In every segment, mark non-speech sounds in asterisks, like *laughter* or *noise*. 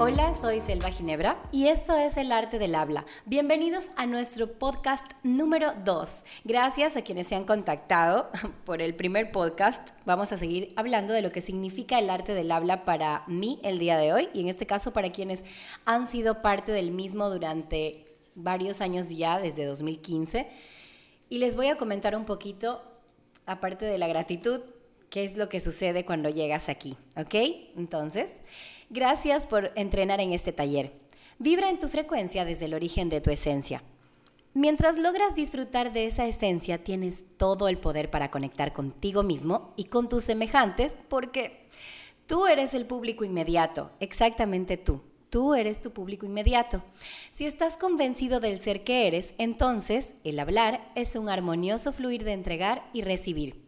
Hola, soy Selva Ginebra y esto es El Arte del Habla. Bienvenidos a nuestro podcast número 2. Gracias a quienes se han contactado *laughs* por el primer podcast. Vamos a seguir hablando de lo que significa el arte del habla para mí el día de hoy y en este caso para quienes han sido parte del mismo durante varios años ya, desde 2015. Y les voy a comentar un poquito, aparte de la gratitud, qué es lo que sucede cuando llegas aquí, ¿ok? Entonces... Gracias por entrenar en este taller. Vibra en tu frecuencia desde el origen de tu esencia. Mientras logras disfrutar de esa esencia, tienes todo el poder para conectar contigo mismo y con tus semejantes, porque tú eres el público inmediato, exactamente tú. Tú eres tu público inmediato. Si estás convencido del ser que eres, entonces el hablar es un armonioso fluir de entregar y recibir.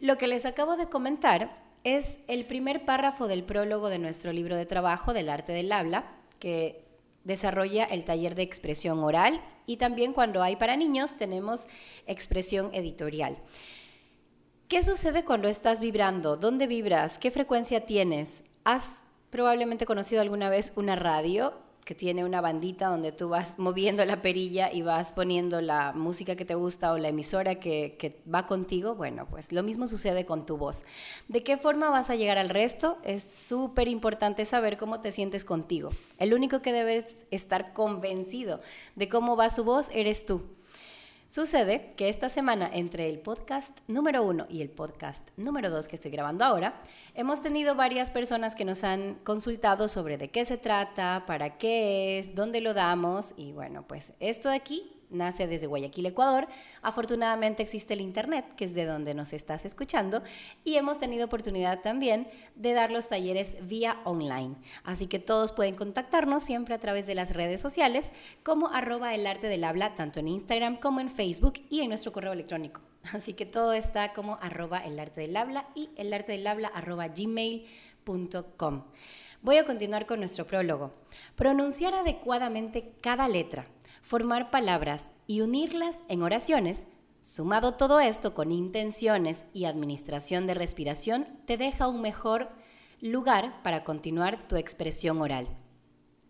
Lo que les acabo de comentar es el primer párrafo del prólogo de nuestro libro de trabajo del arte del habla, que desarrolla el taller de expresión oral y también cuando hay para niños tenemos expresión editorial. ¿Qué sucede cuando estás vibrando? ¿Dónde vibras? ¿Qué frecuencia tienes? ¿Has probablemente conocido alguna vez una radio? Que tiene una bandita donde tú vas moviendo la perilla y vas poniendo la música que te gusta o la emisora que, que, va contigo, bueno, pues lo mismo sucede con tu voz. ¿De qué forma vas a llegar al resto? Es súper importante saber cómo te sientes contigo. El único que debes estar convencido de cómo va su voz eres tú. Sucede que esta semana, entre el podcast número uno y el podcast número dos que estoy grabando ahora, hemos tenido varias personas que nos han consultado sobre de qué se trata, para qué es, dónde lo damos y bueno, pues esto de aquí nace desde Guayaquil, Ecuador. Afortunadamente existe el Internet, que es de donde nos estás escuchando, y hemos tenido oportunidad también de dar los talleres vía online. Así que todos pueden contactarnos siempre a través de las redes sociales como arroba el arte del habla, tanto en Instagram como en Facebook y en nuestro correo electrónico. Así que todo está como arroba el arte del habla y el arte del habla arroba gmail.com. Voy a continuar con nuestro prólogo. Pronunciar adecuadamente cada letra formar palabras y unirlas en oraciones, sumado todo esto con intenciones y administración de respiración, te deja un mejor lugar para continuar tu expresión oral.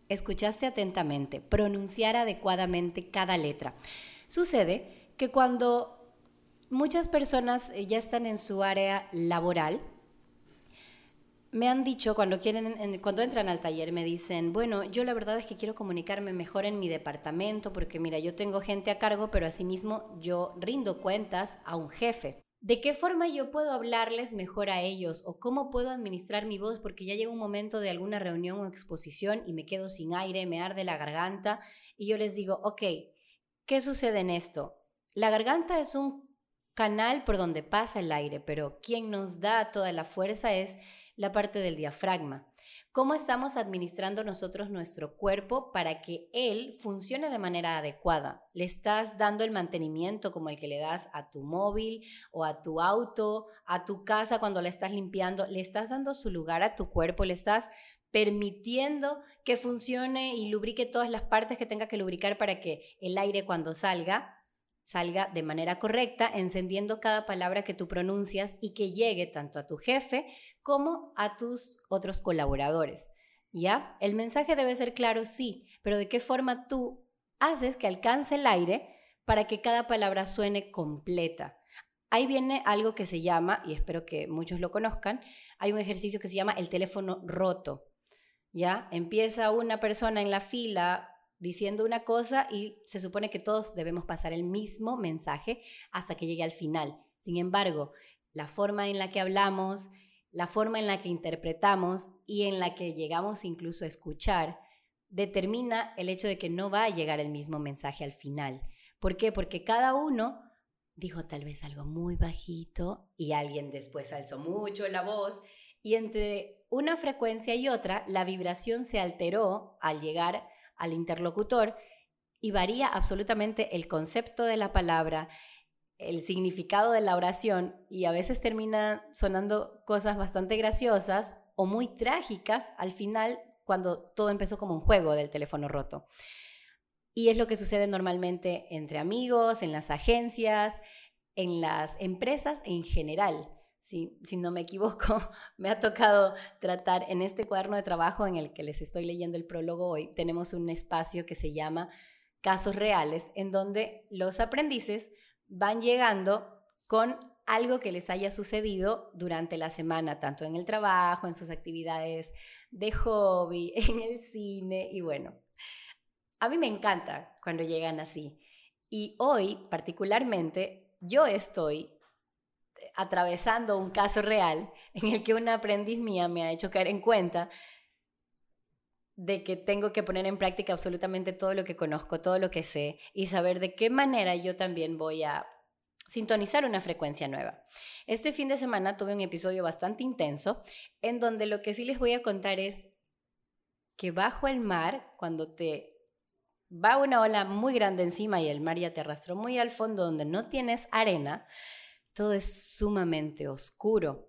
Escuchaste atentamente, pronunciar adecuadamente cada letra. Sucede que cuando muchas personas ya están en su área laboral, me han dicho cuando quieren cuando entran al taller me dicen bueno yo la verdad es que quiero comunicarme mejor en mi departamento porque mira yo tengo gente a cargo pero asimismo yo rindo cuentas a un jefe ¿De qué forma yo puedo hablarles mejor a ellos o cómo puedo administrar mi voz? Porque ya llega un momento de alguna reunión o exposición y me quedo sin aire, me arde la garganta y yo les digo, ok, ¿qué sucede en esto? La garganta es un canal por donde pasa el aire, pero quien nos da toda la fuerza es la parte del diafragma. ¿Cómo estamos administrando nosotros nuestro cuerpo para que él funcione de manera adecuada? ¿Le estás dando el mantenimiento como el que le das a tu móvil o a tu auto, a tu casa cuando la estás limpiando? ¿Le estás dando su lugar a tu cuerpo? ¿Le estás permitiendo que funcione y lubrique todas las partes que tenga que lubricar para que el aire cuando salga salga de manera correcta, encendiendo cada palabra que tú pronuncias y que llegue tanto a tu jefe como a tus otros colaboradores. ¿Ya? El mensaje debe ser claro, sí, pero ¿de qué forma tú haces que alcance el aire para que cada palabra suene completa? Ahí viene algo que se llama, y espero que muchos lo conozcan, hay un ejercicio que se llama el teléfono roto. ¿Ya? Empieza una persona en la fila diciendo una cosa y se supone que todos debemos pasar el mismo mensaje hasta que llegue al final. Sin embargo, la forma en la que hablamos, la forma en la que interpretamos y en la que llegamos incluso a escuchar, determina el hecho de que no va a llegar el mismo mensaje al final. ¿Por qué? Porque cada uno dijo tal vez algo muy bajito y alguien después alzó mucho la voz y entre una frecuencia y otra la vibración se alteró al llegar al interlocutor y varía absolutamente el concepto de la palabra, el significado de la oración y a veces termina sonando cosas bastante graciosas o muy trágicas al final cuando todo empezó como un juego del teléfono roto. Y es lo que sucede normalmente entre amigos, en las agencias, en las empresas en general. Si, no me equivoco, *laughs* me ha tocado tratar en este cuaderno de trabajo en el que les estoy leyendo el prólogo hoy, tenemos un espacio que se llama casos reales, en donde los aprendices van llegando con algo que les haya sucedido durante la semana, tanto en el trabajo, en sus actividades de hobby, *laughs* en el cine y bueno, a mí me encanta cuando llegan así. Y hoy particularmente yo estoy atravesando un caso real *laughs* en el que una aprendiz mía me ha hecho caer en cuenta de que tengo que poner en práctica absolutamente todo lo que conozco, todo lo que sé y saber de qué manera yo también voy a sintonizar una frecuencia nueva. Este fin de semana tuve un episodio bastante intenso en donde lo que sí les voy a contar es que bajo el mar, cuando te va una ola muy grande encima y el mar ya te arrastró muy al fondo donde no tienes arena, todo es sumamente oscuro.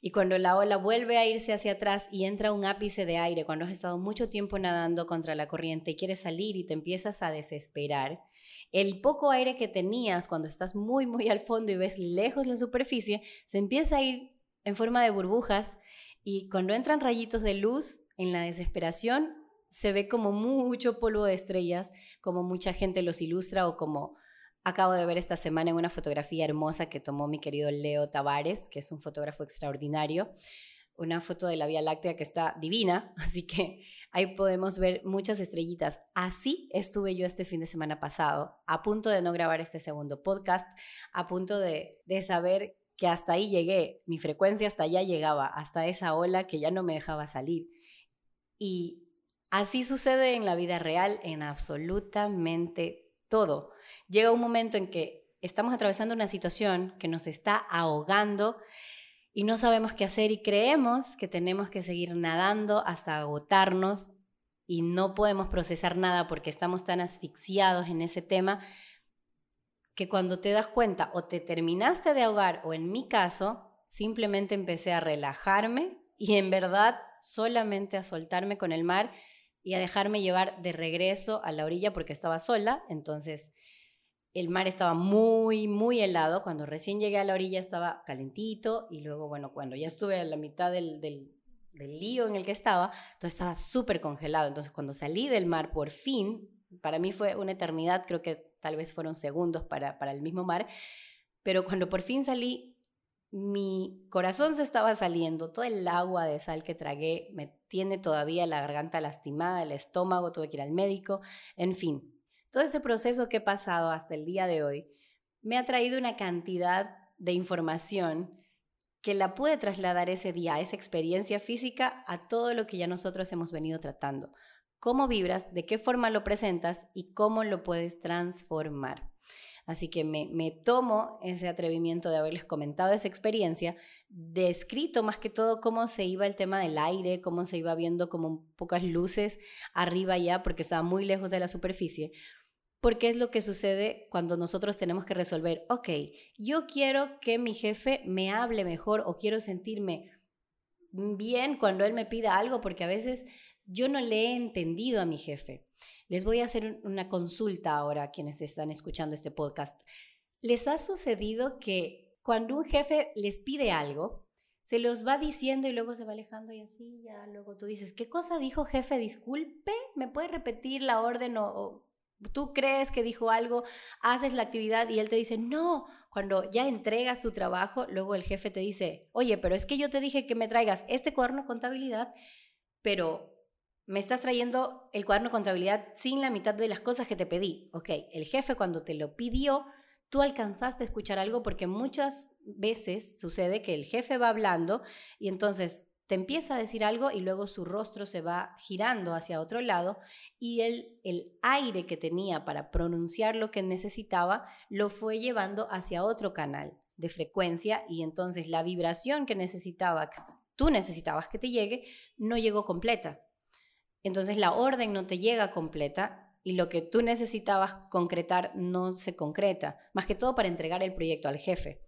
Y cuando la ola vuelve a irse hacia atrás y entra un ápice de aire, cuando has estado mucho tiempo nadando contra la corriente y quieres salir y te empiezas a desesperar, el poco aire que tenías cuando estás muy, muy al fondo y ves lejos la superficie, se empieza a ir en forma de burbujas y cuando entran rayitos de luz en la desesperación, se ve como mucho polvo de estrellas, como mucha gente los ilustra o como Acabo de ver esta semana una fotografía hermosa que tomó mi querido Leo Tavares, que es un fotógrafo extraordinario, una foto de la Vía Láctea que está divina, *laughs* así que ahí podemos ver muchas estrellitas. Así estuve yo este fin de semana pasado, a punto de no grabar este segundo podcast, a punto de, de saber que hasta ahí llegué, mi frecuencia hasta allá llegaba, hasta esa ola que ya no me dejaba salir. Y así sucede en la vida real, en absolutamente todo. Llega un momento en que estamos atravesando una situación que nos está ahogando y no sabemos qué hacer y creemos que tenemos que seguir nadando hasta agotarnos y no podemos procesar nada porque estamos tan asfixiados en ese tema que cuando te das cuenta o te terminaste de ahogar o en mi caso simplemente empecé a relajarme y en verdad solamente a soltarme con el mar y a dejarme llevar de regreso a la orilla porque estaba sola, entonces el mar estaba muy, muy helado. Cuando recién llegué a la orilla estaba calentito y luego, bueno, cuando ya estuve a la mitad del, del, lío en el que estaba, todo estaba súper congelado. Entonces cuando salí del mar por fin, para mí fue una eternidad, creo que tal vez fueron segundos para, para el mismo mar, pero cuando por fin salí mi corazón se estaba saliendo, todo el agua de sal que tragué me tiene todavía la garganta lastimada, el estómago, tuve que ir al médico, en fin. Todo ese proceso que he pasado hasta el día de hoy me ha traído una cantidad de información que la pude trasladar ese día, esa experiencia física, a todo lo que ya nosotros hemos venido tratando. Cómo vibras, de qué forma lo presentas y cómo lo puedes transformar. Así que me, tomo ese atrevimiento de haberles comentado esa experiencia, descrito más que todo cómo se iba el tema del aire, cómo se iba viendo como pocas luces arriba ya porque estaba muy lejos de la superficie. Porque es lo que sucede cuando nosotros tenemos que resolver, ok, yo quiero que mi jefe me hable mejor o quiero sentirme bien cuando él me pida algo, porque a veces yo no le he entendido a mi jefe. Les voy a hacer una consulta ahora a quienes están escuchando este podcast. ¿Les ha sucedido que cuando un jefe les pide algo, se los va diciendo y luego se va alejando y así, ya luego tú dices, ¿qué cosa dijo jefe? Disculpe, ¿me puede repetir la orden o, tú crees que dijo algo, haces la actividad y él te dice, no, cuando ya entregas tu trabajo, luego el jefe te dice, oye, pero es que yo te dije que me traigas este cuaderno de contabilidad, pero me estás trayendo el cuaderno de contabilidad sin la mitad de las cosas que te pedí. Ok, el jefe cuando te lo pidió, tú alcanzaste a escuchar algo porque muchas veces sucede que el jefe va hablando y entonces te empieza a decir algo y luego su rostro se va girando hacia otro lado y el, el aire que tenía para pronunciar lo que necesitaba lo fue llevando hacia otro canal de frecuencia y entonces la vibración que necesitaba, tú necesitabas que te llegue, no llegó completa. Entonces la orden no te llega completa y lo que tú necesitabas concretar no se concreta, más que todo para entregar el proyecto al jefe.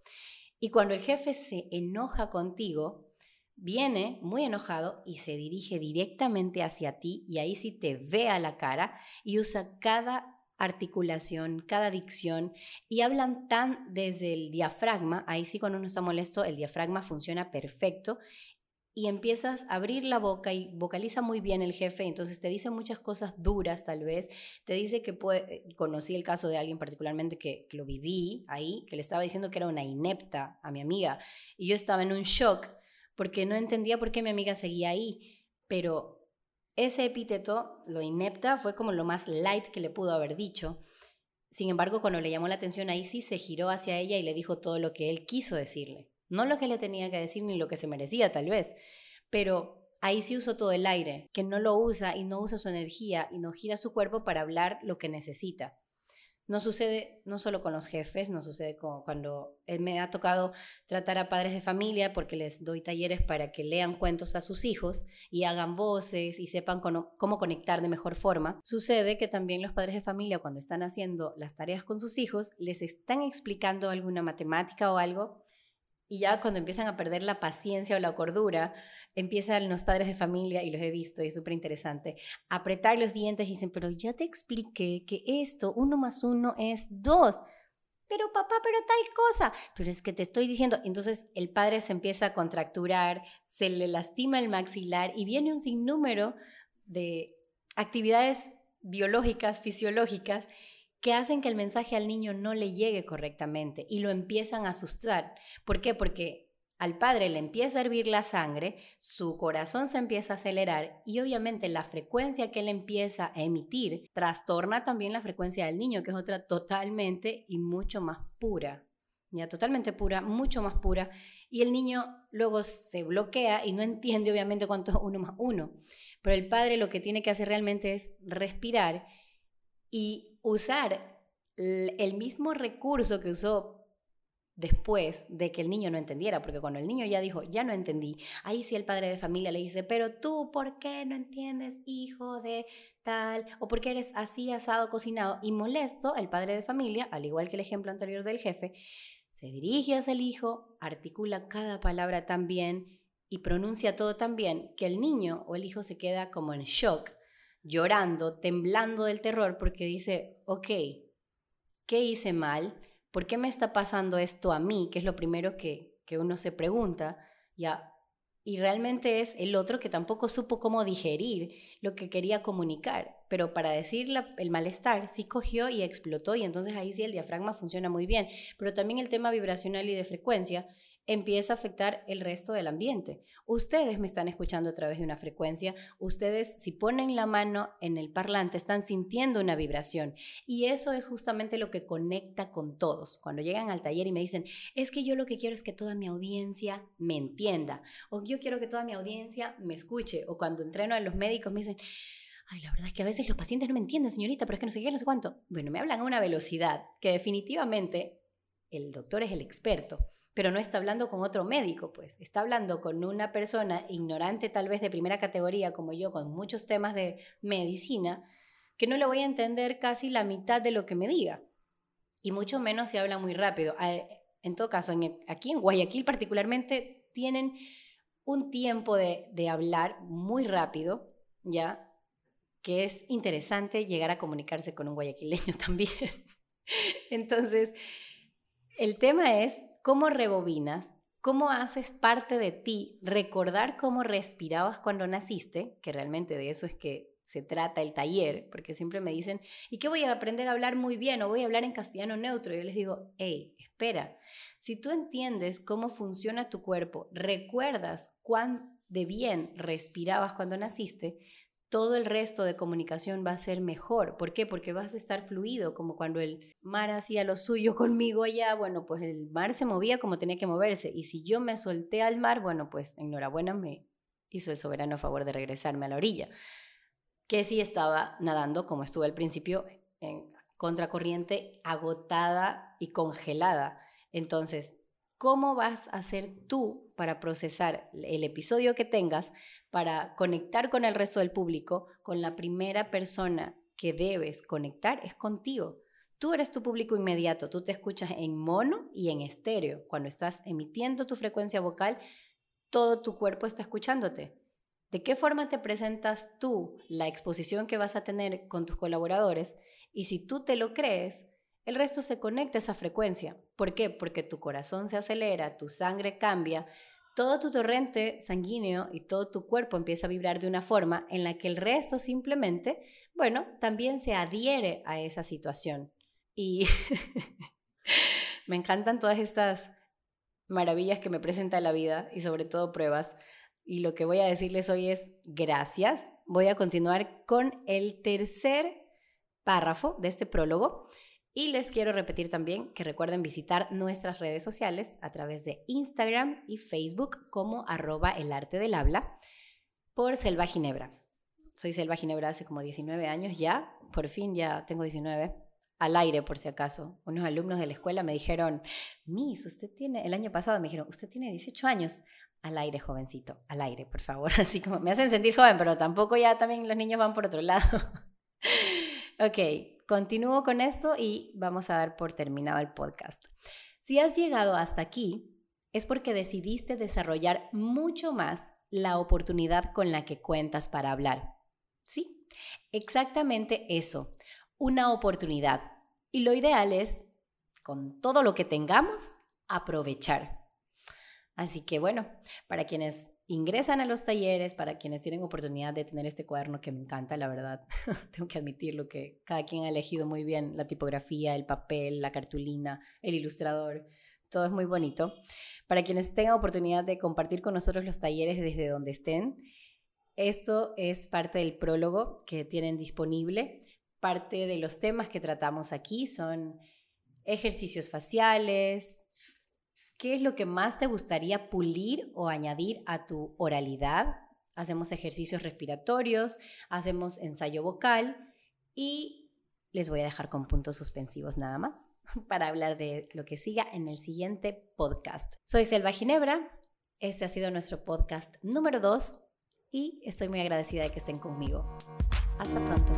Y cuando el jefe se enoja contigo, viene muy enojado y se dirige directamente hacia ti y ahí sí te ve a la cara y usa cada articulación, cada dicción y hablan tan desde el diafragma, ahí sí cuando uno está molesto el diafragma funciona perfecto y empiezas a abrir la boca y vocaliza muy bien el jefe, entonces te dice muchas cosas duras tal vez, te dice que puede, conocí el caso de alguien particularmente que, que lo viví ahí, que le estaba diciendo que era una inepta a mi amiga y yo estaba en un shock porque no entendía por qué mi amiga seguía ahí, pero ese epíteto, lo inepta, fue como lo más light que le pudo haber dicho. Sin embargo, cuando le llamó la atención ahí sí se giró hacia ella y le dijo todo lo que él quiso decirle. No lo que le tenía que decir ni lo que se merecía tal vez, pero ahí sí usó todo el aire, que no lo usa y no usa su energía y no gira su cuerpo para hablar lo que necesita. No sucede no solo con los jefes, no sucede cuando eh, me ha tocado tratar a padres de familia porque les doy talleres para que lean cuentos a sus hijos y hagan voces y sepan cómo conectar de mejor forma. Sucede que también los padres de familia cuando están haciendo las tareas con sus hijos les están explicando alguna matemática o algo y ya cuando empiezan a perder la paciencia o la cordura, empiezan los padres de familia, y los he visto y es súper interesante, apretar los dientes y dicen, pero ya te expliqué que esto, uno más uno es dos. Pero papá, pero tal cosa. Pero es que te estoy diciendo. Entonces el padre se empieza a contracturar, se le lastima el maxilar y viene un sinnúmero de actividades biológicas, fisiológicas, que hacen que el mensaje al niño no le llegue correctamente y lo empiezan a asustar. ¿Por qué? Porque al padre le empieza a hervir la sangre, su corazón se empieza a acelerar y obviamente la frecuencia que él empieza a emitir trastorna también la frecuencia del niño, que es otra totalmente y mucho más pura. Ya totalmente pura, mucho más pura, y el niño luego se bloquea y no entiende obviamente cuánto es uno más uno. Pero el padre lo que tiene que hacer realmente es respirar y usar el mismo recurso que usó después de que el niño no entendiera, porque cuando el niño ya dijo, ya no entendí, ahí sí el padre de familia le dice, pero tú, ¿por qué no entiendes, hijo de tal? ¿O por qué eres así asado, cocinado? Y molesto, el padre de familia, al igual que el ejemplo anterior del jefe, se dirige hacia el hijo, articula cada palabra tan bien y pronuncia todo tan bien que el niño o el hijo se queda como en shock llorando, temblando del terror porque dice, ok, ¿qué hice mal? ¿Por qué me está pasando esto a mí? Que es lo primero que, uno se pregunta. Ya, y realmente es el otro que tampoco supo cómo digerir lo que quería comunicar, pero para decir el malestar sí cogió y explotó y entonces ahí sí el diafragma funciona muy bien, pero también el tema vibracional y de frecuencia empieza a afectar el resto del ambiente. Ustedes me están escuchando a través de una frecuencia, ustedes si ponen la mano en el parlante están sintiendo una vibración y eso es justamente lo que conecta con todos. Cuando llegan al taller y me dicen, es que yo lo que quiero es que toda mi audiencia me entienda o yo quiero que toda mi audiencia me escuche o cuando entreno a los médicos me dicen, Ay, la verdad es que a veces los pacientes no me entienden, señorita, pero es que no sé qué, no sé cuánto. Bueno, me hablan a una velocidad que definitivamente el doctor es el experto pero no está hablando con otro médico, pues está hablando con una persona ignorante tal vez de primera categoría como yo, con muchos temas de medicina, que no le voy a entender casi la mitad de lo que me diga. Y mucho menos si habla muy rápido. En todo caso, aquí en Guayaquil particularmente tienen un tiempo de, de hablar muy rápido, ¿ya? Que es interesante llegar a comunicarse con un guayaquileño *laughs* también. Entonces, el tema es cómo rebobinas, cómo haces parte de ti recordar cómo respirabas cuando naciste, que realmente de eso es que se trata el taller, porque siempre me dicen, ¿y qué voy a aprender a hablar muy bien o voy a hablar en castellano neutro? Yo les digo, hey, espera, si tú entiendes cómo funciona tu cuerpo, recuerdas cuán de bien respirabas cuando naciste, todo el resto de comunicación va a ser mejor. ¿Por qué? Porque vas a estar fluido, como cuando el mar hacía lo suyo *laughs* conmigo allá, bueno, pues el mar se movía como tenía que moverse. Y si yo me solté al mar, bueno, pues enhorabuena me hizo el soberano favor de regresarme a la orilla. Que sí estaba nadando, como estuve al principio, en contracorriente, agotada y congelada. Entonces, ¿Cómo vas a hacer tú para procesar el episodio que tengas, para conectar con el resto del público? Con la primera persona que debes conectar es contigo. Tú eres tu público inmediato, tú te escuchas en mono y en estéreo. Cuando estás emitiendo tu frecuencia vocal, todo tu cuerpo está escuchándote. ¿De qué forma te presentas tú la exposición que vas a tener con tus colaboradores? Y si tú te lo crees, el resto se conecta a esa frecuencia. ¿Por qué? Porque tu corazón se acelera, tu sangre cambia, todo tu torrente sanguíneo y todo tu cuerpo empieza a vibrar de una forma en la que el resto simplemente, bueno, también se adhiere a esa situación. Y *laughs* me encantan todas estas maravillas que me presenta la vida y sobre todo pruebas. Y lo que voy a decirles hoy es gracias. Voy a continuar con el tercer párrafo de este prólogo. Y les quiero repetir también que recuerden visitar nuestras redes sociales a través de Instagram y Facebook como arroba el arte del habla por Selva Ginebra. Soy Selva Ginebra hace como 19 años ya, por fin ya tengo 19 al aire por si acaso. Unos alumnos de la escuela me dijeron, Miss, usted tiene, el año pasado me dijeron, usted tiene 18 años. Al aire, jovencito, al aire, por favor. *laughs* Así como me hacen sentir joven, pero tampoco ya también los niños van por otro lado. *laughs* ok, continúo con esto y vamos a dar por terminado el podcast. Si has llegado hasta aquí, es porque decidiste desarrollar mucho más la oportunidad con la que cuentas para hablar. Sí, exactamente eso una oportunidad. Y lo ideal es, con todo lo que tengamos, aprovechar. Así que bueno, para quienes ingresan a los talleres, para quienes tienen oportunidad de tener este cuaderno que me encanta, la verdad, *laughs* tengo que admitirlo que cada quien ha elegido muy bien la tipografía, el papel, la cartulina, el ilustrador, todo es muy bonito. Para quienes tengan oportunidad de compartir con nosotros los talleres desde donde estén, esto es parte del prólogo que tienen disponible. Parte de los temas que tratamos aquí son ejercicios faciales, qué es lo que más te gustaría pulir o añadir a tu oralidad. Hacemos ejercicios respiratorios, hacemos ensayo vocal y les voy a dejar con puntos suspensivos nada más *laughs* para hablar de lo que siga en el siguiente podcast. Soy Selva Ginebra, este ha sido nuestro podcast número 2 y estoy muy agradecida de que estén conmigo. Hasta pronto.